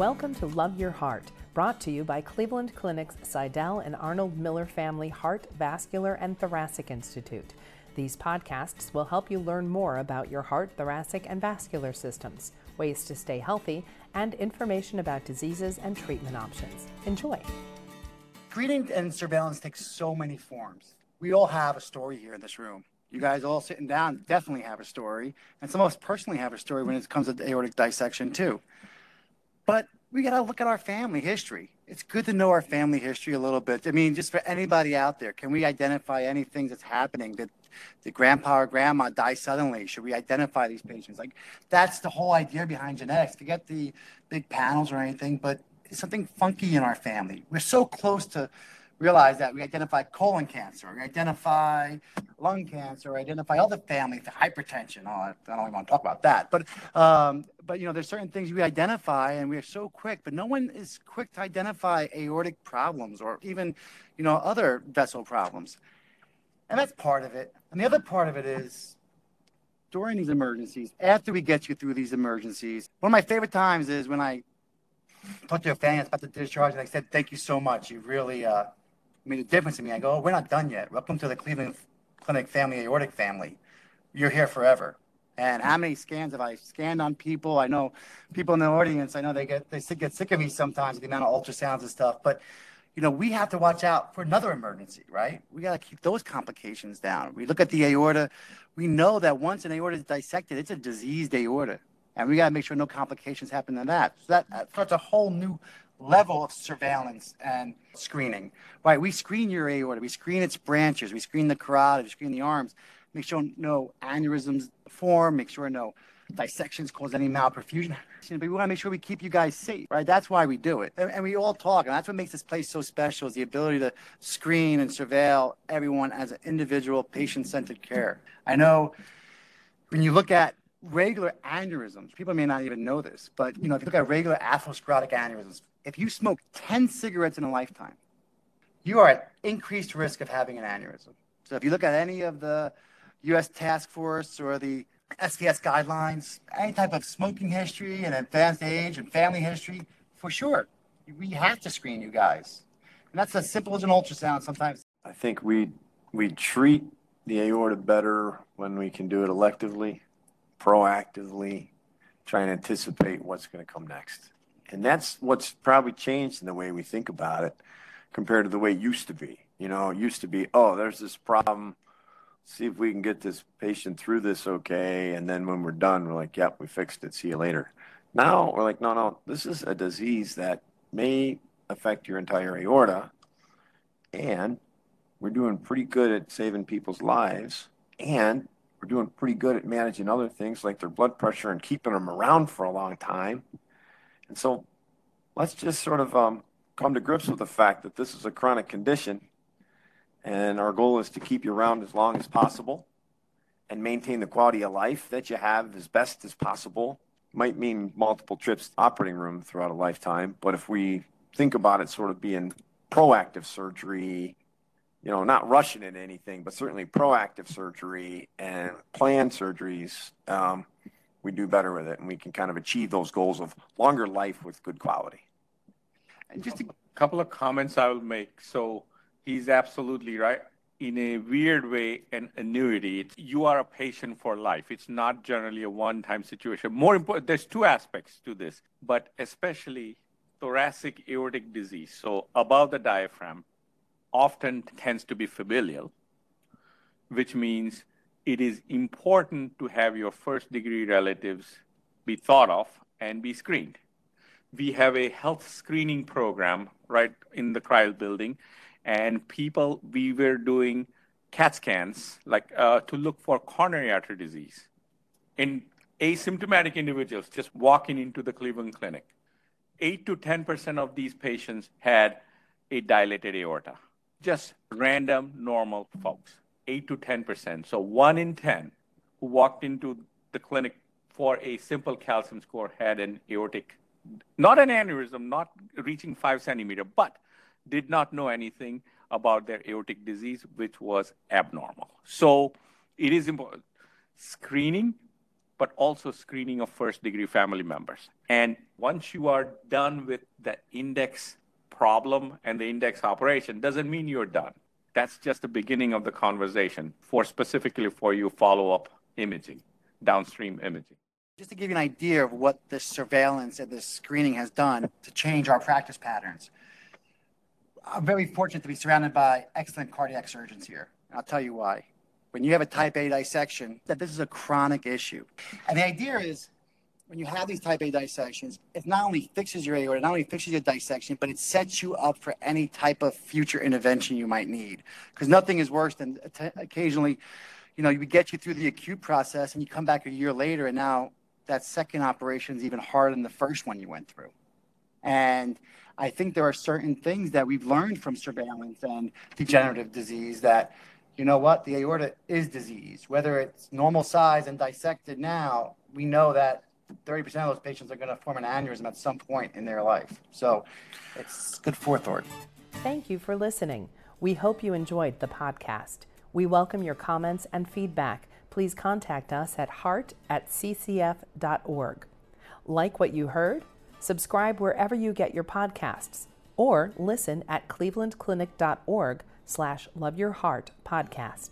Welcome to Love Your Heart, brought to you by Cleveland Clinic's Sydell and Arnold Miller Family Heart, Vascular, and Thoracic Institute. These podcasts will help you learn more about your heart, thoracic, and vascular systems, ways to stay healthy, and information about diseases and treatment options. Enjoy. Screening and surveillance takes so many forms. We all have a story here in this room. You guys all sitting down definitely have a story, and some of us personally have a story when it comes to aortic dissection too. But we got to look at our family history. It's good to know our family history a little bit. I mean, just for anybody out there, can we identify anything that's happening that the grandpa or grandma die suddenly? Should we identify these patients? Like, that's the whole idea behind genetics. Forget the big panels or anything, but something funky in our family. We're so close to realize that we identify colon cancer, we identify lung cancer, identify other family to hypertension. Oh, I don't even want to talk about that. But um, but you know, there's certain things we identify, and we're so quick. But no one is quick to identify aortic problems or even you know other vessel problems, and that's part of it. And the other part of it is during these emergencies, after we get you through these emergencies, one of my favorite times is when I talked to a family about the discharge and I said, "Thank you so much. You really." Uh, made a difference to me. I go, oh, we're not done yet. Welcome to the Cleveland Clinic family, aortic family. You're here forever. And how many scans have I scanned on people? I know people in the audience, I know they get they get sick of me sometimes, the amount of ultrasounds and stuff. But you know, we have to watch out for another emergency, right? We got to keep those complications down. We look at the aorta. We know that once an aorta is dissected, it's a diseased aorta. And we got to make sure no complications happen to that. So that starts a whole new level of surveillance and screening. Right, we screen your aorta, we screen its branches, we screen the carotid, we screen the arms, make sure no aneurysms form, make sure no dissections cause any malperfusion. But we want to make sure we keep you guys safe, right? That's why we do it. And, and we all talk, and that's what makes this place so special is the ability to screen and surveil everyone as an individual patient-centered care. I know when you look at regular aneurysms, people may not even know this, but you know, if you look at regular atherosclerotic aneurysms, if you smoke 10 cigarettes in a lifetime, you are at increased risk of having an aneurysm. So if you look at any of the US task force or the SVS guidelines, any type of smoking history and advanced age and family history, for sure, we have to screen you guys. And that's as simple as an ultrasound sometimes. I think we we treat the aorta better when we can do it electively, proactively, try and anticipate what's going to come next. And that's what's probably changed in the way we think about it compared to the way it used to be. You know, it used to be, oh, there's this problem. Let's See if we can get this patient through this okay. And then when we're done, we're like, yep, we fixed it. See you later. Now we're like, no, no, this is a disease that may affect your entire aorta. And we're doing pretty good at saving people's lives. And we're doing pretty good at managing other things like their blood pressure and keeping them around for a long time. And so let's just sort of um, come to grips with the fact that this is a chronic condition. And our goal is to keep you around as long as possible and maintain the quality of life that you have as best as possible. Might mean multiple trips to operating room throughout a lifetime, but if we think about it sort of being proactive surgery, you know, not rushing into anything, but certainly proactive surgery and planned surgeries, um, we do better with it and we can kind of achieve those goals of longer life with good quality. And just a couple of comments I will make. So he's absolutely right. In a weird way, an annuity, you are a patient for life. It's not generally a one time situation. More important, there's two aspects to this, but especially thoracic aortic disease, so above the diaphragm, often tends to be familial, which means it is important to have your first degree relatives be thought of and be screened. We have a health screening program right in the Crile building, and people, we were doing CAT scans like uh, to look for coronary artery disease in asymptomatic individuals just walking into the Cleveland Clinic. 8 to 10% of these patients had a dilated aorta, just random, normal folks. 8 to 10%. So one in 10 who walked into the clinic for a simple calcium score had an aortic, not an aneurysm, not reaching five centimeter, but did not know anything about their aortic disease, which was abnormal. So it is important. Screening, but also screening of first degree family members. And once you are done with the index problem and the index operation, doesn't mean you're done. That's just the beginning of the conversation for specifically for you follow up imaging, downstream imaging. Just to give you an idea of what this surveillance and this screening has done to change our practice patterns. I'm very fortunate to be surrounded by excellent cardiac surgeons here. I'll tell you why. When you have a type A dissection, that this is a chronic issue. And the idea is when you have these type A dissections, it not only fixes your aorta, not only fixes your dissection, but it sets you up for any type of future intervention you might need. Because nothing is worse than occasionally, you know, we get you through the acute process and you come back a year later and now that second operation is even harder than the first one you went through. And I think there are certain things that we've learned from surveillance and degenerative disease that, you know what, the aorta is diseased. Whether it's normal size and dissected now, we know that 30% of those patients are going to form an aneurysm at some point in their life. So it's good forethought. Thank you for listening. We hope you enjoyed the podcast. We welcome your comments and feedback. Please contact us at heart at ccf.org. Like what you heard? Subscribe wherever you get your podcasts or listen at clevelandclinic.org slash love your heart podcast.